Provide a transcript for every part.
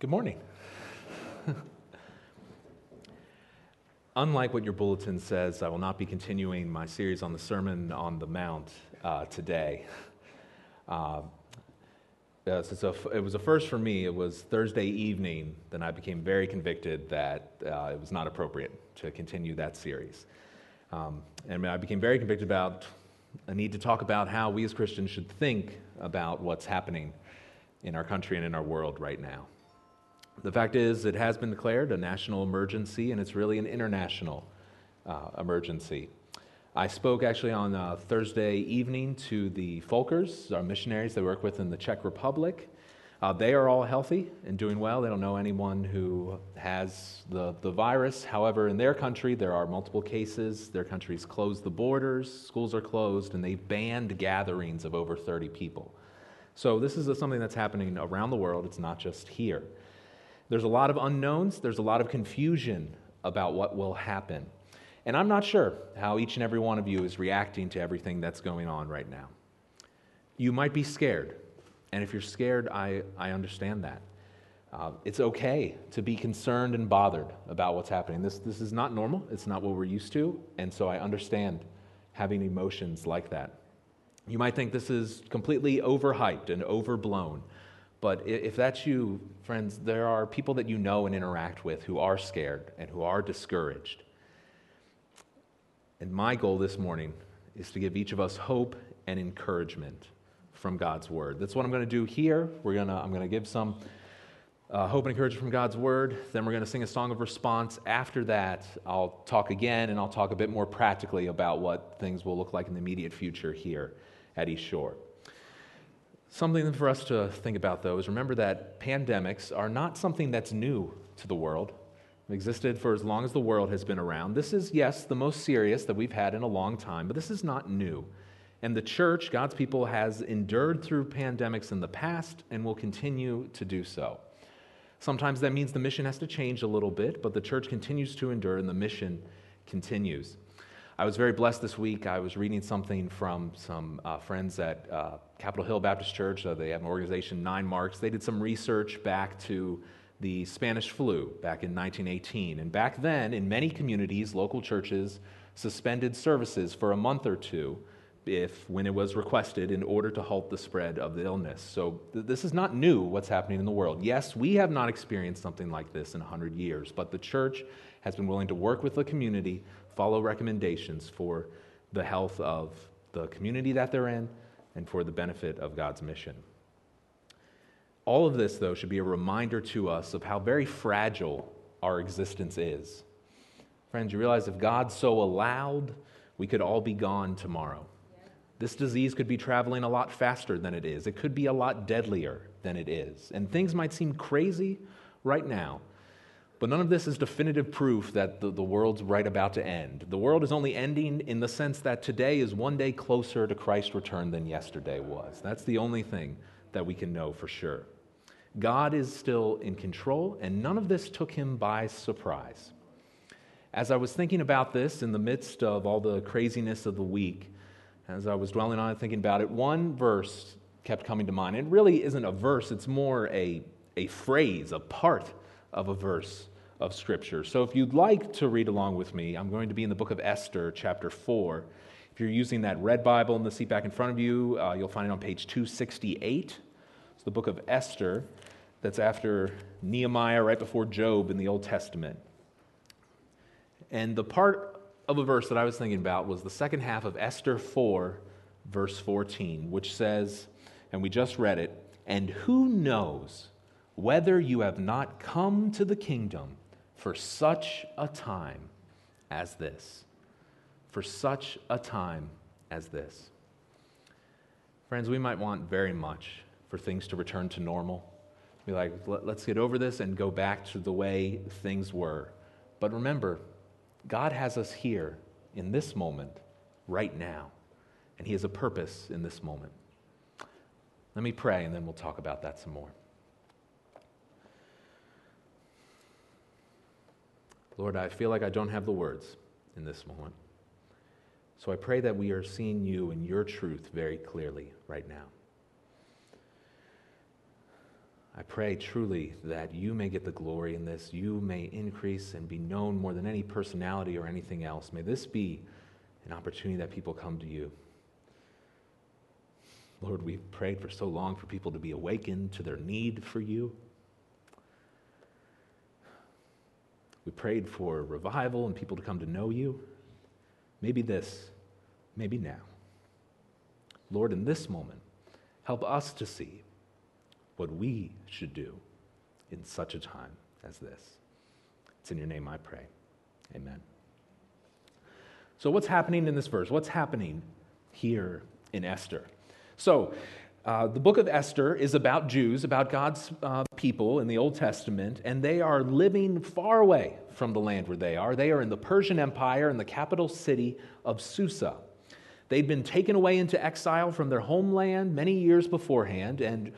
Good morning. Unlike what your bulletin says, I will not be continuing my series on the Sermon on the Mount uh, today. Uh, a, it was a first for me. It was Thursday evening, then I became very convicted that uh, it was not appropriate to continue that series. Um, and I became very convicted about a need to talk about how we as Christians should think about what's happening in our country and in our world right now. The fact is, it has been declared a national emergency, and it's really an international uh, emergency. I spoke actually on uh, Thursday evening to the Folkers, our missionaries they work with in the Czech Republic. Uh, they are all healthy and doing well. They don't know anyone who has the, the virus. However, in their country, there are multiple cases. Their country's closed the borders, schools are closed, and they've banned gatherings of over 30 people. So, this is a, something that's happening around the world. It's not just here. There's a lot of unknowns, there's a lot of confusion about what will happen. And I'm not sure how each and every one of you is reacting to everything that's going on right now. You might be scared. And if you're scared, I, I understand that. Uh, it's okay to be concerned and bothered about what's happening. This, this is not normal, it's not what we're used to. And so I understand having emotions like that. You might think this is completely overhyped and overblown. But if that's you, friends, there are people that you know and interact with who are scared and who are discouraged. And my goal this morning is to give each of us hope and encouragement from God's word. That's what I'm going to do here. We're to, I'm going to give some uh, hope and encouragement from God's word. Then we're going to sing a song of response. After that, I'll talk again and I'll talk a bit more practically about what things will look like in the immediate future here at East Shore. Something for us to think about, though, is remember that pandemics are not something that's new to the world. They've existed for as long as the world has been around. This is, yes, the most serious that we've had in a long time, but this is not new. And the church, God's people, has endured through pandemics in the past and will continue to do so. Sometimes that means the mission has to change a little bit, but the church continues to endure and the mission continues. I was very blessed this week. I was reading something from some uh, friends at uh, Capitol Hill Baptist Church. Uh, they have an organization, Nine Marks. They did some research back to the Spanish flu back in 1918. And back then, in many communities, local churches suspended services for a month or two if when it was requested in order to halt the spread of the illness. So th- this is not new what's happening in the world. Yes, we have not experienced something like this in 100 years, but the church has been willing to work with the community follow recommendations for the health of the community that they're in and for the benefit of God's mission. All of this, though, should be a reminder to us of how very fragile our existence is. Friends, you realize if God so allowed, we could all be gone tomorrow. This disease could be traveling a lot faster than it is. It could be a lot deadlier than it is. And things might seem crazy right now, but none of this is definitive proof that the, the world's right about to end. The world is only ending in the sense that today is one day closer to Christ's return than yesterday was. That's the only thing that we can know for sure. God is still in control, and none of this took him by surprise. As I was thinking about this in the midst of all the craziness of the week, as I was dwelling on it, thinking about it, one verse kept coming to mind. It really isn't a verse, it's more a, a phrase, a part of a verse of Scripture. So if you'd like to read along with me, I'm going to be in the book of Esther, chapter 4. If you're using that red Bible in the seat back in front of you, uh, you'll find it on page 268. It's the book of Esther that's after Nehemiah, right before Job in the Old Testament. And the part of a verse that I was thinking about was the second half of Esther 4, verse 14, which says, and we just read it, and who knows whether you have not come to the kingdom for such a time as this. For such a time as this. Friends, we might want very much for things to return to normal. Be like, let's get over this and go back to the way things were. But remember, God has us here in this moment, right now, and He has a purpose in this moment. Let me pray, and then we'll talk about that some more. Lord, I feel like I don't have the words in this moment. So I pray that we are seeing you and your truth very clearly right now. I pray truly that you may get the glory in this. You may increase and be known more than any personality or anything else. May this be an opportunity that people come to you. Lord, we've prayed for so long for people to be awakened to their need for you. We prayed for revival and people to come to know you. Maybe this, maybe now. Lord, in this moment, help us to see what we should do in such a time as this. It's in your name I pray. Amen. So, what's happening in this verse? What's happening here in Esther? So, uh, the book of Esther is about Jews, about God's uh, people in the Old Testament, and they are living far away from the land where they are. They are in the Persian Empire in the capital city of Susa. They'd been taken away into exile from their homeland many years beforehand, and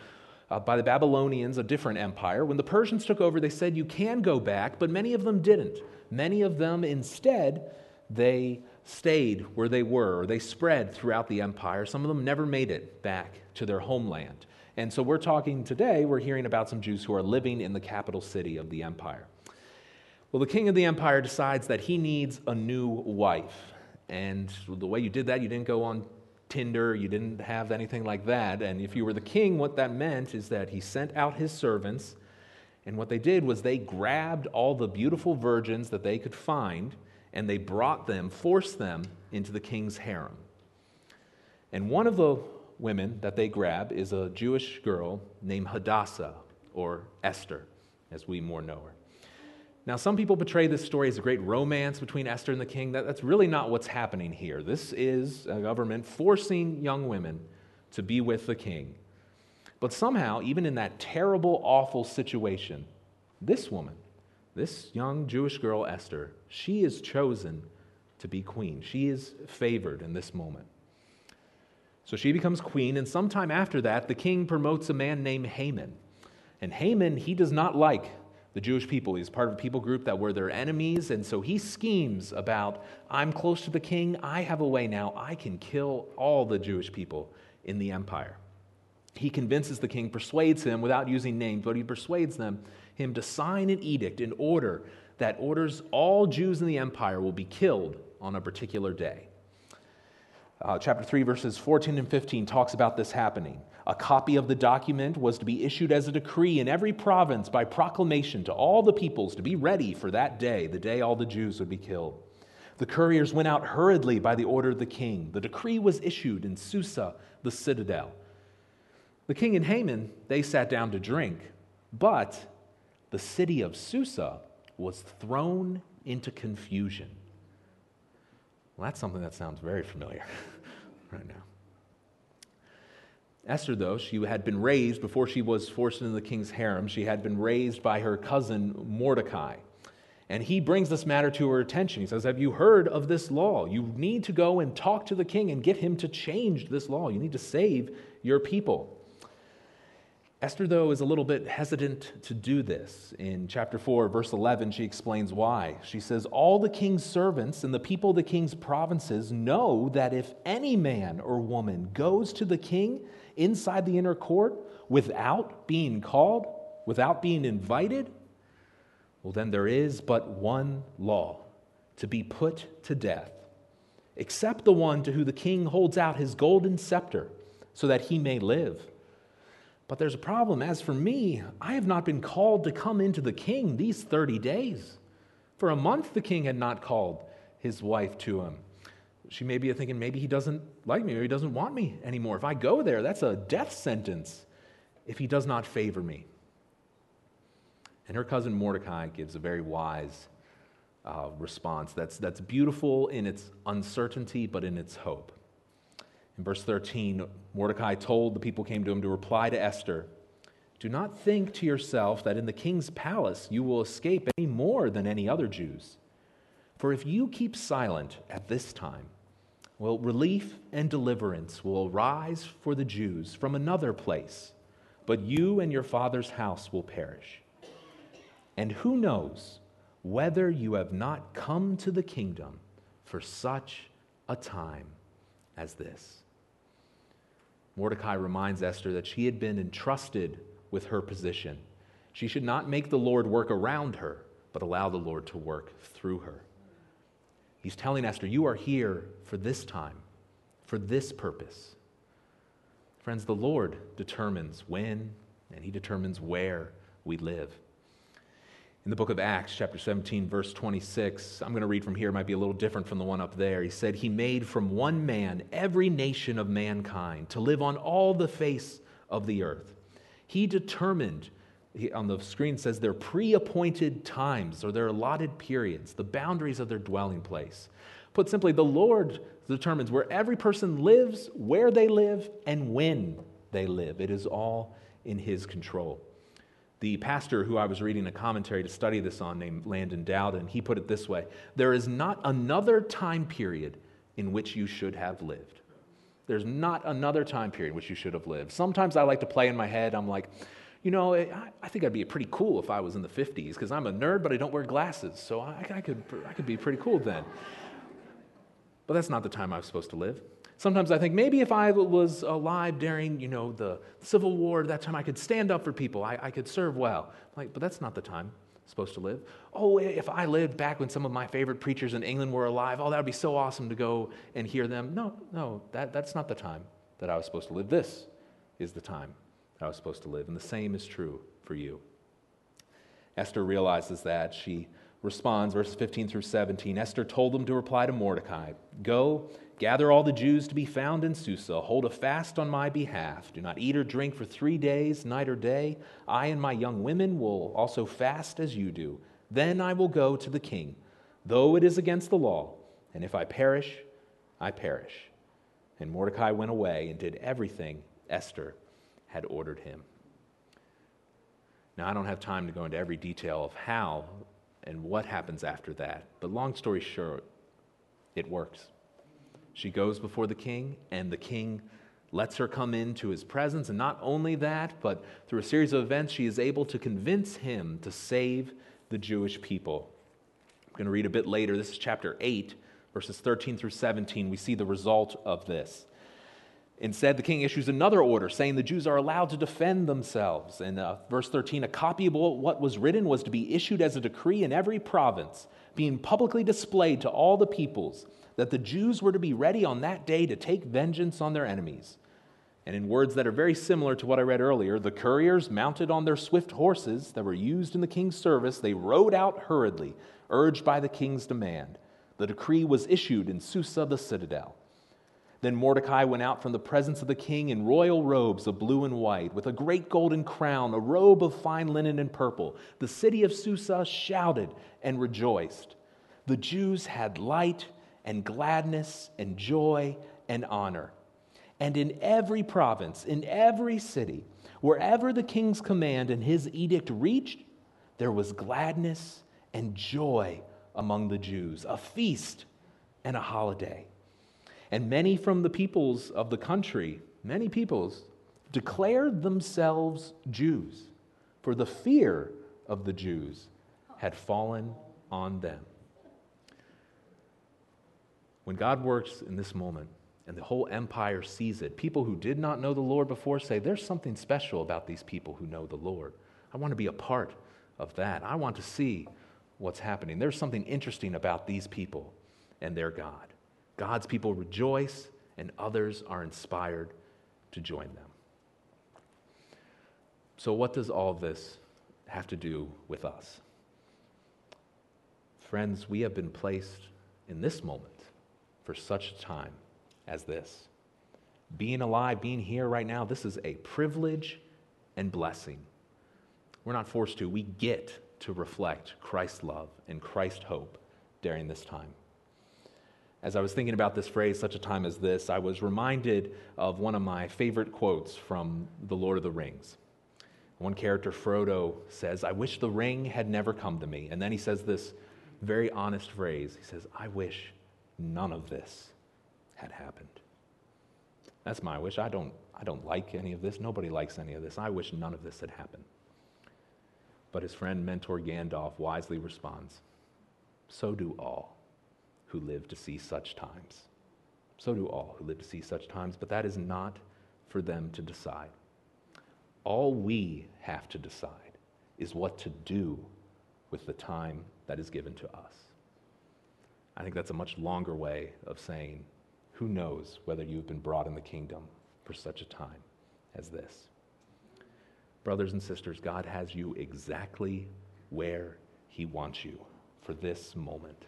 uh, by the Babylonians, a different empire. When the Persians took over, they said, You can go back, but many of them didn't. Many of them, instead, they stayed where they were, or they spread throughout the empire. Some of them never made it back to their homeland. And so we're talking today, we're hearing about some Jews who are living in the capital city of the empire. Well, the king of the empire decides that he needs a new wife. And the way you did that, you didn't go on Tinder, you didn't have anything like that. And if you were the king, what that meant is that he sent out his servants, and what they did was they grabbed all the beautiful virgins that they could find, and they brought them, forced them into the king's harem. And one of the women that they grab is a Jewish girl named Hadassah, or Esther, as we more know her. Now, some people portray this story as a great romance between Esther and the king. That, that's really not what's happening here. This is a government forcing young women to be with the king. But somehow, even in that terrible, awful situation, this woman, this young Jewish girl, Esther, she is chosen to be queen. She is favored in this moment. So she becomes queen, and sometime after that, the king promotes a man named Haman. And Haman, he does not like the Jewish people. He's part of a people group that were their enemies. And so he schemes about I'm close to the king. I have a way now. I can kill all the Jewish people in the empire. He convinces the king, persuades him without using names, but he persuades them him to sign an edict in order that orders all Jews in the empire will be killed on a particular day. Uh, chapter 3, verses 14 and 15 talks about this happening. A copy of the document was to be issued as a decree in every province by proclamation to all the peoples to be ready for that day, the day all the Jews would be killed. The couriers went out hurriedly by the order of the king. The decree was issued in Susa, the citadel. The king and Haman, they sat down to drink, but the city of Susa was thrown into confusion. Well, that's something that sounds very familiar right now. Esther, though, she had been raised before she was forced into the king's harem, she had been raised by her cousin Mordecai. And he brings this matter to her attention. He says, Have you heard of this law? You need to go and talk to the king and get him to change this law. You need to save your people. Esther, though, is a little bit hesitant to do this. In chapter 4, verse 11, she explains why. She says, All the king's servants and the people of the king's provinces know that if any man or woman goes to the king inside the inner court without being called, without being invited, well, then there is but one law to be put to death, except the one to whom the king holds out his golden scepter so that he may live. But there's a problem. As for me, I have not been called to come into the king these 30 days. For a month, the king had not called his wife to him. She may be thinking, maybe he doesn't like me or he doesn't want me anymore. If I go there, that's a death sentence if he does not favor me. And her cousin Mordecai gives a very wise uh, response that's, that's beautiful in its uncertainty, but in its hope. In verse 13, Mordecai told the people came to him to reply to Esther Do not think to yourself that in the king's palace you will escape any more than any other Jews. For if you keep silent at this time, well, relief and deliverance will arise for the Jews from another place, but you and your father's house will perish. And who knows whether you have not come to the kingdom for such a time as this? Mordecai reminds Esther that she had been entrusted with her position. She should not make the Lord work around her, but allow the Lord to work through her. He's telling Esther, You are here for this time, for this purpose. Friends, the Lord determines when and He determines where we live. In the book of Acts, chapter 17, verse 26, I'm going to read from here, it might be a little different from the one up there. He said, He made from one man every nation of mankind to live on all the face of the earth. He determined, he, on the screen says, their pre appointed times or their allotted periods, the boundaries of their dwelling place. Put simply, the Lord determines where every person lives, where they live, and when they live. It is all in His control. The pastor who I was reading a commentary to study this on, named Landon Dowden, he put it this way There is not another time period in which you should have lived. There's not another time period in which you should have lived. Sometimes I like to play in my head, I'm like, you know, I, think I'd be pretty cool if I was in the 50s because I'm a nerd, but I don't wear glasses. So I, could, I could be pretty cool then. But that's not the time I was supposed to live. Sometimes I think maybe if I was alive during, you know, the Civil War, that time I could stand up for people. I, I could serve well. Like, but that's not the time I'm supposed to live. Oh, if I lived back when some of my favorite preachers in England were alive, oh, that would be so awesome to go and hear them. No, no, that, that's not the time that I was supposed to live. This is the time that I was supposed to live. And the same is true for you. Esther realizes that. She responds, verses 15 through 17. Esther told them to reply to Mordecai Go Gather all the Jews to be found in Susa. Hold a fast on my behalf. Do not eat or drink for three days, night or day. I and my young women will also fast as you do. Then I will go to the king, though it is against the law. And if I perish, I perish. And Mordecai went away and did everything Esther had ordered him. Now, I don't have time to go into every detail of how and what happens after that, but long story short, it works. She goes before the king, and the king lets her come into his presence. And not only that, but through a series of events, she is able to convince him to save the Jewish people. I'm going to read a bit later. This is chapter 8, verses 13 through 17. We see the result of this. Instead, the king issues another order saying the Jews are allowed to defend themselves. In uh, verse 13, a copy of what was written was to be issued as a decree in every province, being publicly displayed to all the peoples that the Jews were to be ready on that day to take vengeance on their enemies. And in words that are very similar to what I read earlier, the couriers, mounted on their swift horses that were used in the king's service, they rode out hurriedly, urged by the king's demand. The decree was issued in Susa, the citadel. Then Mordecai went out from the presence of the king in royal robes of blue and white, with a great golden crown, a robe of fine linen and purple. The city of Susa shouted and rejoiced. The Jews had light and gladness and joy and honor. And in every province, in every city, wherever the king's command and his edict reached, there was gladness and joy among the Jews, a feast and a holiday. And many from the peoples of the country, many peoples, declared themselves Jews, for the fear of the Jews had fallen on them. When God works in this moment and the whole empire sees it, people who did not know the Lord before say, There's something special about these people who know the Lord. I want to be a part of that. I want to see what's happening. There's something interesting about these people and their God. God's people rejoice, and others are inspired to join them. So, what does all this have to do with us? Friends, we have been placed in this moment for such a time as this. Being alive, being here right now, this is a privilege and blessing. We're not forced to, we get to reflect Christ's love and Christ's hope during this time. As I was thinking about this phrase, such a time as this, I was reminded of one of my favorite quotes from The Lord of the Rings. One character, Frodo, says, I wish the ring had never come to me. And then he says this very honest phrase. He says, I wish none of this had happened. That's my wish. I don't, I don't like any of this. Nobody likes any of this. I wish none of this had happened. But his friend, mentor Gandalf, wisely responds So do all who live to see such times. So do all who live to see such times, but that is not for them to decide. All we have to decide is what to do with the time that is given to us. I think that's a much longer way of saying, who knows whether you've been brought in the kingdom for such a time as this. Brothers and sisters, God has you exactly where He wants you for this moment.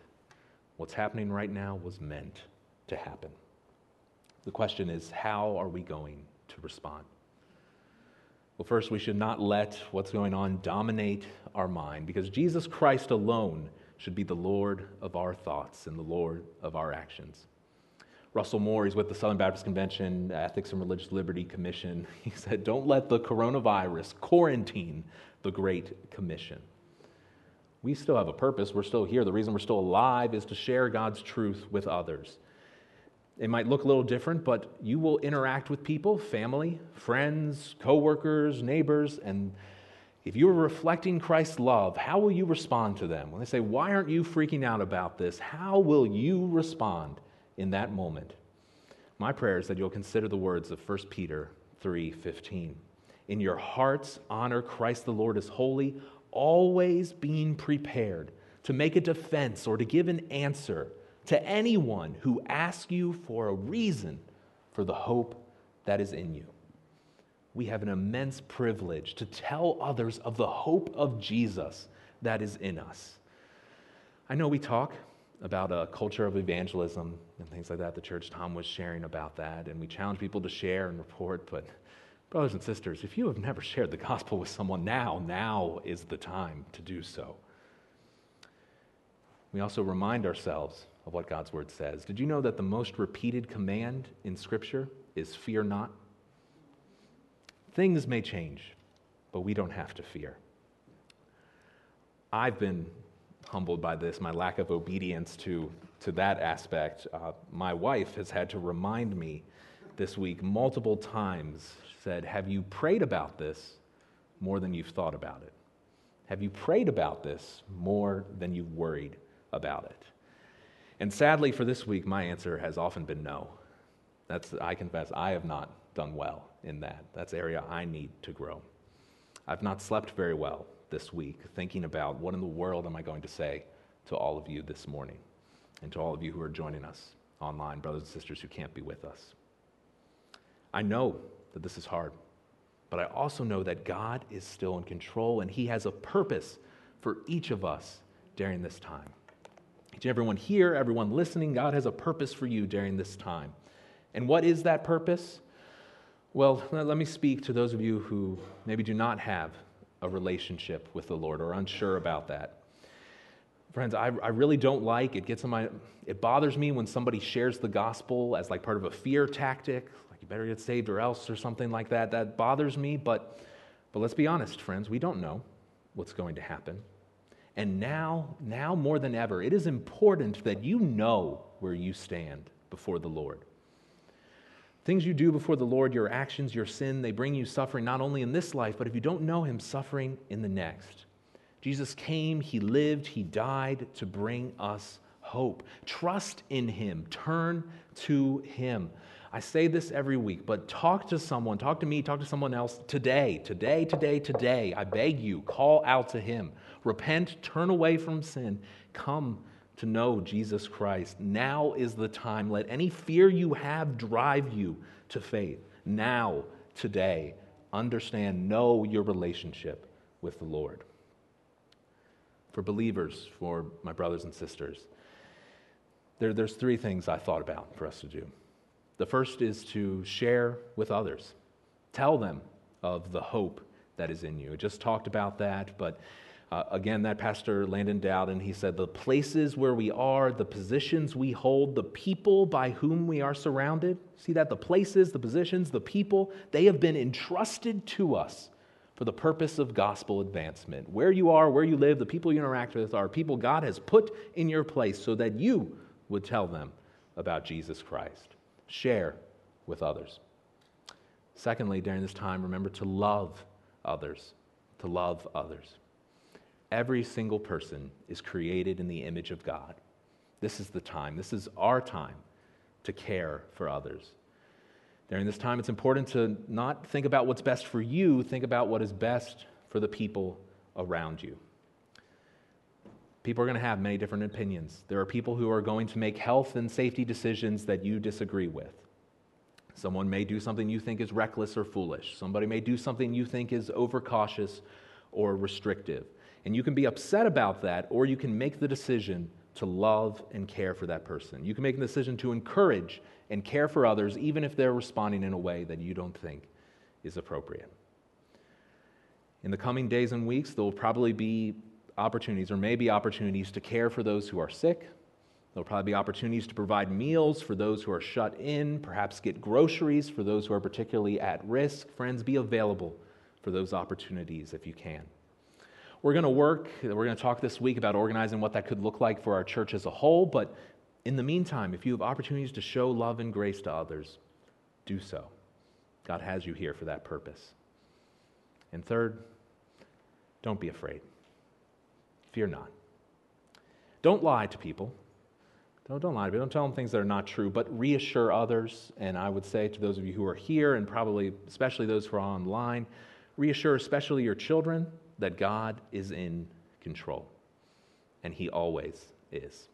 What's happening right now was meant to happen. The question is, how are we going to respond? Well, first, we should not let what's going on dominate our mind because Jesus Christ alone should be the Lord of our thoughts and the Lord of our actions. Russell Moore, he's with the Southern Baptist Convention Ethics and Religious Liberty Commission. He said, Don't let the coronavirus quarantine the Great Commission. We still have a purpose. We're still here. The reason we're still alive is to share God's truth with others. It might look a little different, but you will interact with people, family, friends, coworkers, neighbors, and if you are reflecting Christ's love, how will you respond to them? When they say, Why aren't you freaking out about this? How will you respond in that moment? My prayer is that you'll consider the words of 1 Peter 3:15. In your hearts, honor Christ the Lord as holy, always being prepared to make a defense or to give an answer to anyone who asks you for a reason for the hope that is in you we have an immense privilege to tell others of the hope of Jesus that is in us. I know we talk about a culture of evangelism and things like that. The church Tom was sharing about that, and we challenge people to share and report. But, brothers and sisters, if you have never shared the gospel with someone now, now is the time to do so. We also remind ourselves of what God's word says. Did you know that the most repeated command in Scripture is fear not? Things may change, but we don't have to fear. I've been humbled by this, my lack of obedience to, to that aspect. Uh, my wife has had to remind me this week multiple times. Said, Have you prayed about this more than you've thought about it? Have you prayed about this more than you've worried about it? And sadly, for this week, my answer has often been no. That's, I confess, I have not done well in that. That's area I need to grow. I've not slept very well this week, thinking about what in the world am I going to say to all of you this morning, and to all of you who are joining us online, brothers and sisters who can't be with us. I know that this is hard, but I also know that God is still in control and He has a purpose for each of us during this time. To everyone here, everyone listening, God has a purpose for you during this time. And what is that purpose? Well, let me speak to those of you who maybe do not have a relationship with the Lord or unsure about that. Friends, I, I really don't like it gets on my it bothers me when somebody shares the gospel as like part of a fear tactic, you better get saved or else or something like that. That bothers me, but but let's be honest, friends, we don't know what's going to happen. And now, now more than ever, it is important that you know where you stand before the Lord. Things you do before the Lord, your actions, your sin, they bring you suffering not only in this life, but if you don't know Him, suffering in the next. Jesus came, He lived, He died to bring us hope. Trust in Him, turn to Him. I say this every week, but talk to someone, talk to me, talk to someone else today, today, today, today. I beg you, call out to Him. Repent, turn away from sin, come to know Jesus Christ. Now is the time. Let any fear you have drive you to faith. Now, today, understand, know your relationship with the Lord. For believers, for my brothers and sisters, there, there's three things I thought about for us to do. The first is to share with others, tell them of the hope that is in you. I just talked about that, but uh, again, that pastor Landon Dowden, he said, the places where we are, the positions we hold, the people by whom we are surrounded, see that? The places, the positions, the people, they have been entrusted to us for the purpose of gospel advancement. Where you are, where you live, the people you interact with are people God has put in your place so that you would tell them about Jesus Christ. Share with others. Secondly, during this time, remember to love others, to love others. Every single person is created in the image of God. This is the time, this is our time to care for others. During this time, it's important to not think about what's best for you, think about what is best for the people around you. People are going to have many different opinions. There are people who are going to make health and safety decisions that you disagree with. Someone may do something you think is reckless or foolish. Somebody may do something you think is overcautious or restrictive. And you can be upset about that, or you can make the decision to love and care for that person. You can make the decision to encourage and care for others, even if they're responding in a way that you don't think is appropriate. In the coming days and weeks, there will probably be opportunities, or maybe opportunities, to care for those who are sick. There'll probably be opportunities to provide meals for those who are shut in, perhaps get groceries for those who are particularly at risk. Friends, be available for those opportunities if you can. We're going to work, we're going to talk this week about organizing what that could look like for our church as a whole, but in the meantime, if you have opportunities to show love and grace to others, do so. God has you here for that purpose. And third, don't be afraid. Fear not. Don't lie to people. Don't, don't lie to people. Don't tell them things that are not true, but reassure others. And I would say to those of you who are here, and probably especially those who are online, reassure especially your children that God is in control. And He always is.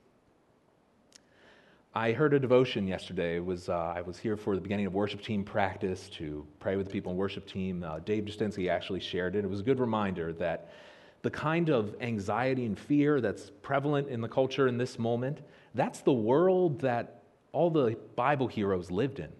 I heard a devotion yesterday. It was, uh, I was here for the beginning of worship team practice to pray with the people in worship team. Uh, Dave Justinsky actually shared it. It was a good reminder that the kind of anxiety and fear that's prevalent in the culture in this moment, that's the world that all the Bible heroes lived in.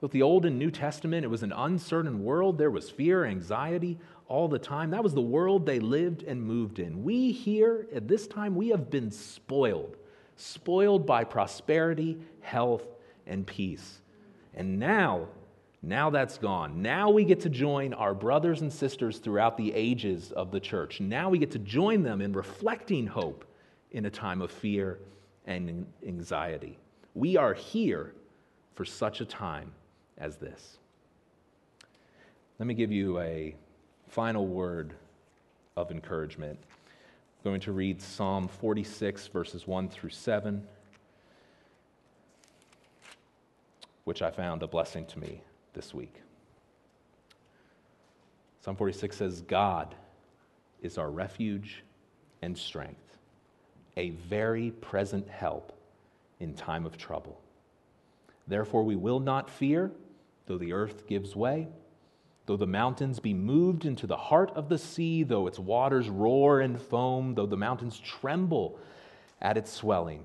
With the Old and New Testament, it was an uncertain world. There was fear, anxiety all the time. That was the world they lived and moved in. We here at this time, we have been spoiled, spoiled by prosperity, health, and peace. And now, now that's gone. Now we get to join our brothers and sisters throughout the ages of the church. Now we get to join them in reflecting hope in a time of fear and anxiety. We are here for such a time as this. Let me give you a final word of encouragement. I'm going to read Psalm 46, verses 1 through 7, which I found a blessing to me this week. Psalm 46 says, God is our refuge and strength, a very present help in time of trouble. Therefore, we will not fear though the earth gives way, though the mountains be moved into the heart of the sea, though its waters roar and foam, though the mountains tremble at its swelling.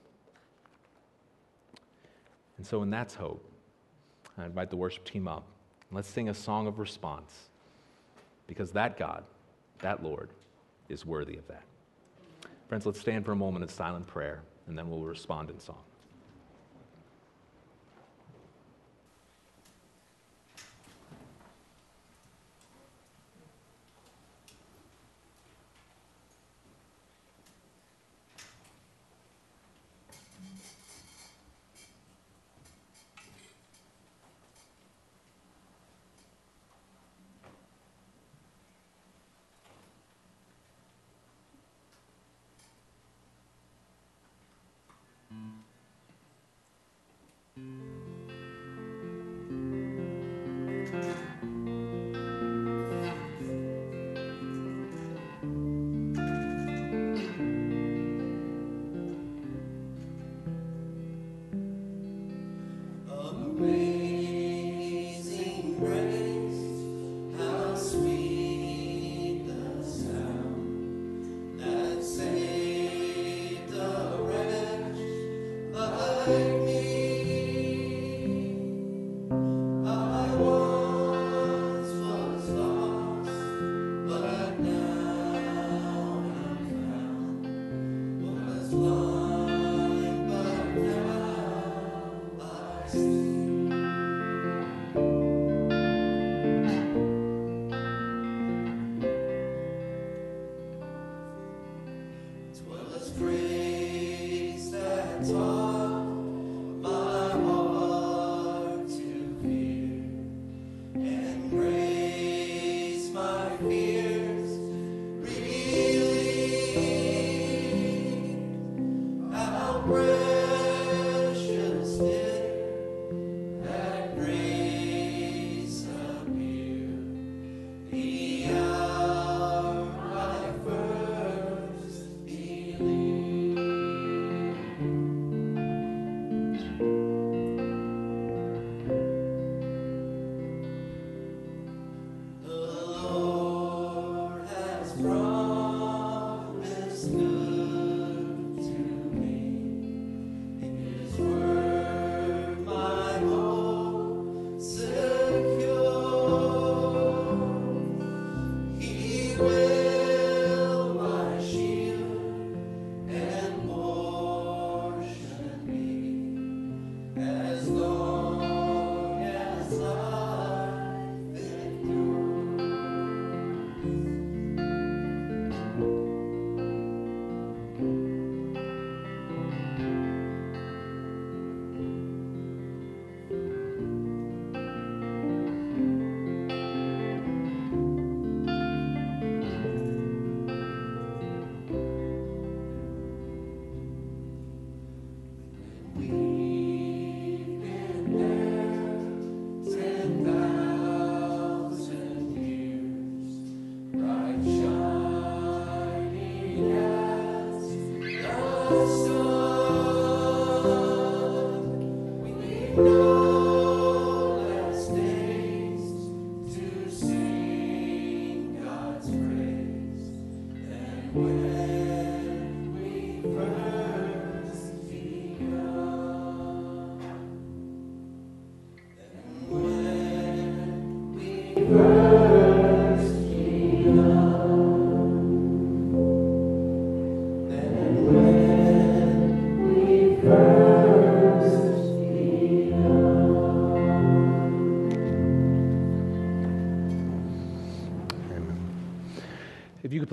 And so, in that's hope, I invite the worship team up. Let's sing a song of response because that God, that Lord, is worthy of that. Friends, let's stand for a moment of silent prayer and then we'll respond in song.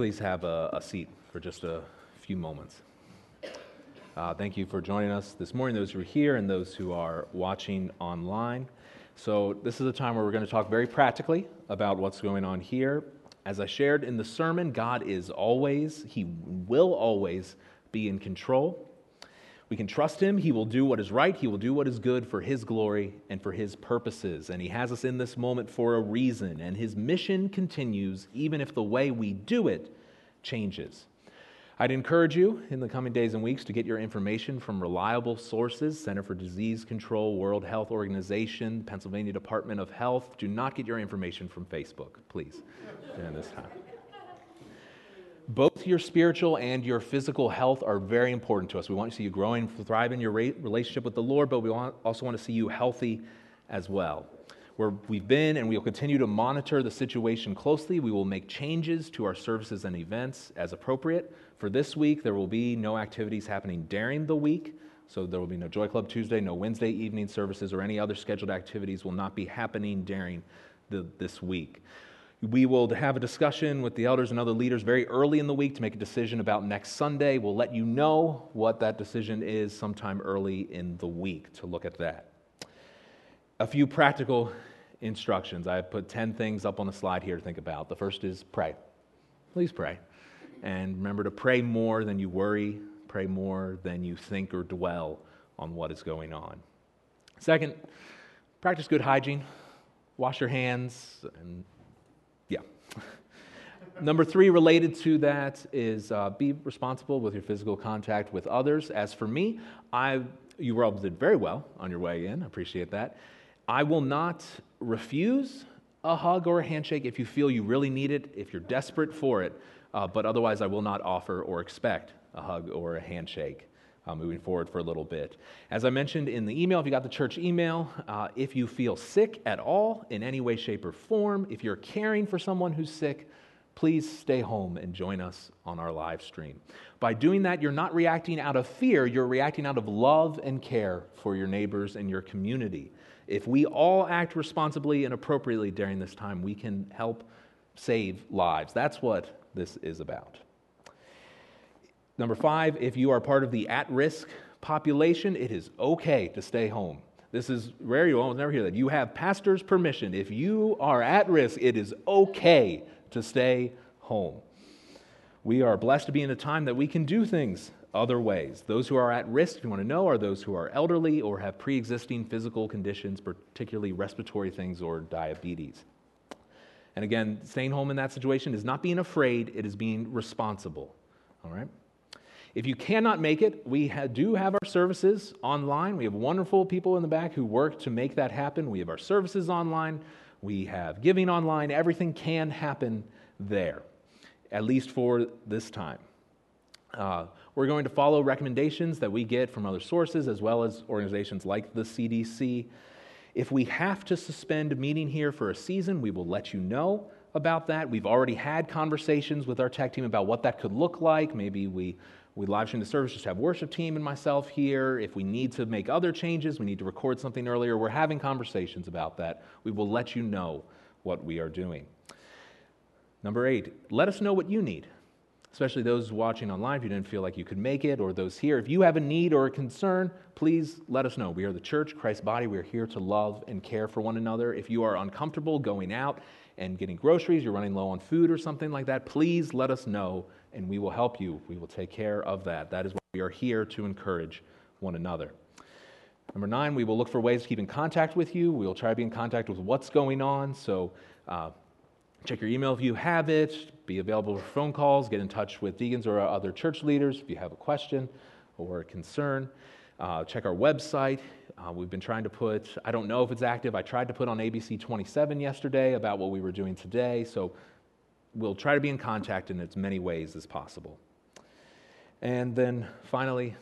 Please have a, a seat for just a few moments? Uh, thank you for joining us this morning, those who are here and those who are watching online. So, this is a time where we're going to talk very practically about what's going on here. As I shared in the sermon, God is always, He will always be in control. We can trust him. He will do what is right. He will do what is good for his glory and for his purposes. And he has us in this moment for a reason. And his mission continues even if the way we do it changes. I'd encourage you in the coming days and weeks to get your information from reliable sources Center for Disease Control, World Health Organization, Pennsylvania Department of Health. Do not get your information from Facebook, please, during this time both your spiritual and your physical health are very important to us. We want to see you growing, thrive in your relationship with the Lord, but we also want to see you healthy as well. Where we've been and we will continue to monitor the situation closely, we will make changes to our services and events as appropriate. For this week, there will be no activities happening during the week. So there will be no Joy Club Tuesday, no Wednesday evening services, or any other scheduled activities will not be happening during the, this week. We will have a discussion with the elders and other leaders very early in the week to make a decision about next Sunday. We'll let you know what that decision is sometime early in the week to look at that. A few practical instructions. I have put 10 things up on the slide here to think about. The first is pray. Please pray. And remember to pray more than you worry, pray more than you think or dwell on what is going on. Second, practice good hygiene. Wash your hands and Number three, related to that, is uh, be responsible with your physical contact with others. As for me, I, you all did very well on your way in. I appreciate that. I will not refuse a hug or a handshake if you feel you really need it, if you're desperate for it, uh, but otherwise, I will not offer or expect a hug or a handshake. Uh, moving forward for a little bit. As I mentioned in the email, if you got the church email, uh, if you feel sick at all in any way, shape, or form, if you're caring for someone who's sick, please stay home and join us on our live stream. By doing that, you're not reacting out of fear, you're reacting out of love and care for your neighbors and your community. If we all act responsibly and appropriately during this time, we can help save lives. That's what this is about. Number five, if you are part of the at risk population, it is okay to stay home. This is rare, you almost never hear that. You have pastor's permission. If you are at risk, it is okay to stay home. We are blessed to be in a time that we can do things other ways. Those who are at risk, if you want to know, are those who are elderly or have pre existing physical conditions, particularly respiratory things or diabetes. And again, staying home in that situation is not being afraid, it is being responsible. All right? If you cannot make it, we do have our services online. We have wonderful people in the back who work to make that happen. We have our services online, we have giving online. Everything can happen there, at least for this time. Uh, we're going to follow recommendations that we get from other sources as well as organizations like the CDC. If we have to suspend meeting here for a season, we will let you know about that. We've already had conversations with our tech team about what that could look like. Maybe we we live stream the service, just have worship team and myself here. If we need to make other changes, we need to record something earlier, we're having conversations about that. We will let you know what we are doing. Number eight, let us know what you need, especially those watching online if you didn't feel like you could make it, or those here. If you have a need or a concern, please let us know. We are the church, Christ's body. We are here to love and care for one another. If you are uncomfortable going out and getting groceries, you're running low on food or something like that, please let us know and we will help you. We will take care of that. That is why we are here to encourage one another. Number nine, we will look for ways to keep in contact with you. We will try to be in contact with what's going on. So uh, check your email if you have it, be available for phone calls, get in touch with deacons or other church leaders if you have a question or a concern. Uh, check our website. Uh, we've been trying to put, I don't know if it's active. I tried to put on ABC 27 yesterday about what we were doing today. So we'll try to be in contact in as many ways as possible. And then finally,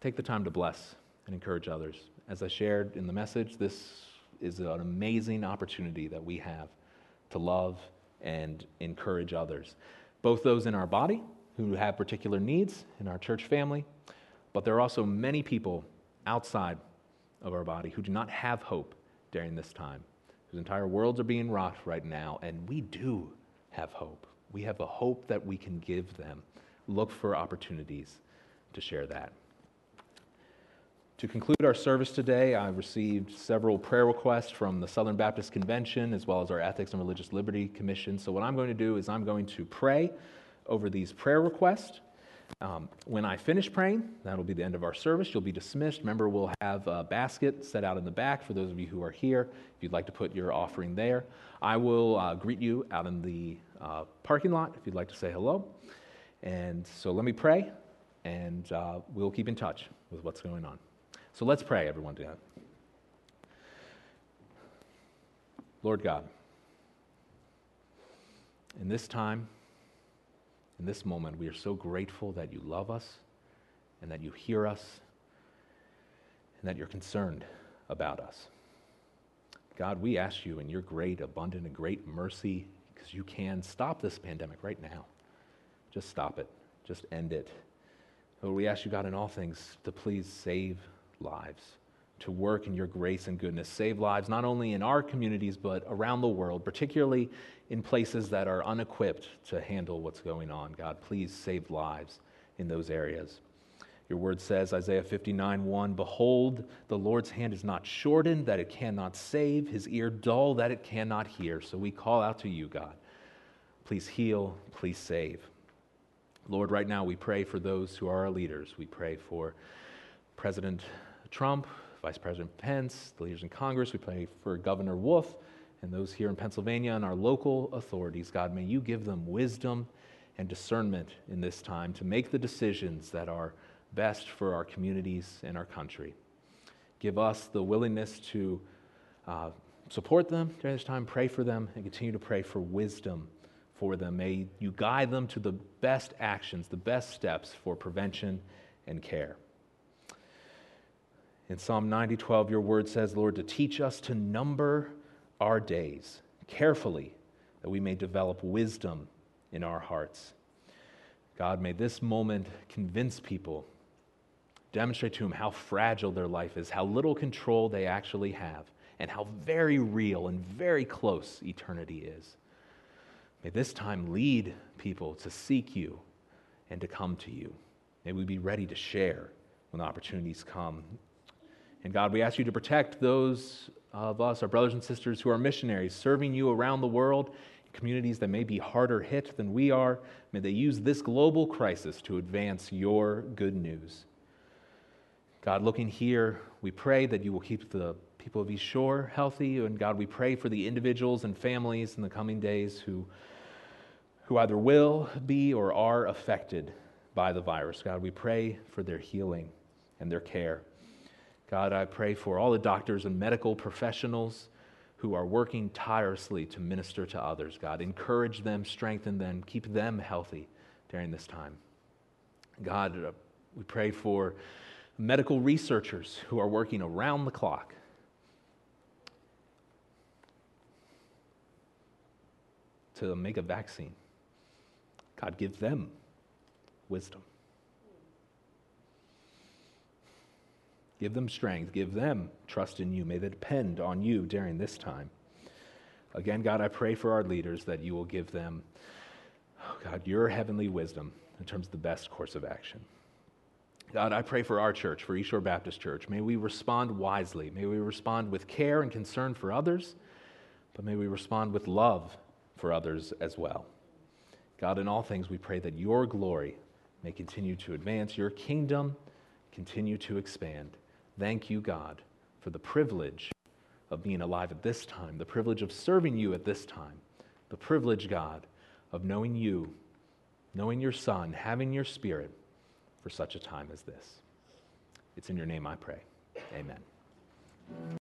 take the time to bless and encourage others. As I shared in the message, this is an amazing opportunity that we have to love and encourage others, both those in our body who have particular needs in our church family, but there are also many people outside of our body who do not have hope during this time, whose entire worlds are being rocked right now, and we do have hope. We have a hope that we can give them. Look for opportunities to share that. To conclude our service today, I received several prayer requests from the Southern Baptist Convention as well as our Ethics and Religious Liberty Commission. So, what I'm going to do is I'm going to pray over these prayer requests. Um, when I finish praying, that'll be the end of our service. You'll be dismissed. Remember, we'll have a basket set out in the back for those of you who are here. If you'd like to put your offering there, I will uh, greet you out in the uh, parking lot if you'd like to say hello. And so let me pray, and uh, we'll keep in touch with what's going on. So let's pray, everyone, together. Lord God, in this time, in this moment, we are so grateful that you love us and that you hear us and that you're concerned about us. God, we ask you in your great, abundant, and great mercy, because you can stop this pandemic right now. Just stop it. Just end it. Lord, we ask you, God, in all things, to please save lives, to work in your grace and goodness. Save lives not only in our communities, but around the world, particularly in places that are unequipped to handle what's going on. God, please save lives in those areas. Your word says, Isaiah 59 1, Behold, the Lord's hand is not shortened that it cannot save, his ear dull that it cannot hear. So we call out to you, God. Please heal, please save. Lord, right now we pray for those who are our leaders. We pray for President Trump, Vice President Pence, the leaders in Congress. We pray for Governor Wolf and those here in Pennsylvania and our local authorities, God, may you give them wisdom and discernment in this time to make the decisions that are best for our communities and our country. Give us the willingness to uh, support them during this time, pray for them, and continue to pray for wisdom for them. May you guide them to the best actions, the best steps for prevention and care. In Psalm 90, 12, your word says, Lord, to teach us to number our days carefully that we may develop wisdom in our hearts. God, may this moment convince people, demonstrate to them how fragile their life is, how little control they actually have, and how very real and very close eternity is. May this time lead people to seek you and to come to you. May we be ready to share when opportunities come. And God, we ask you to protect those of us, our brothers and sisters who are missionaries, serving you around the world, in communities that may be harder hit than we are. May they use this global crisis to advance your good news. God, looking here, we pray that you will keep the people of East Shore healthy. And God, we pray for the individuals and families in the coming days who, who either will be or are affected by the virus. God, we pray for their healing and their care. God, I pray for all the doctors and medical professionals who are working tirelessly to minister to others. God, encourage them, strengthen them, keep them healthy during this time. God, uh, we pray for medical researchers who are working around the clock to make a vaccine. God, give them wisdom. Give them strength. Give them trust in you. May they depend on you during this time. Again, God, I pray for our leaders that you will give them, oh God, your heavenly wisdom in terms of the best course of action. God, I pray for our church, for East Shore Baptist Church. May we respond wisely. May we respond with care and concern for others, but may we respond with love for others as well. God, in all things, we pray that your glory may continue to advance, your kingdom continue to expand. Thank you, God, for the privilege of being alive at this time, the privilege of serving you at this time, the privilege, God, of knowing you, knowing your Son, having your Spirit for such a time as this. It's in your name I pray. Amen.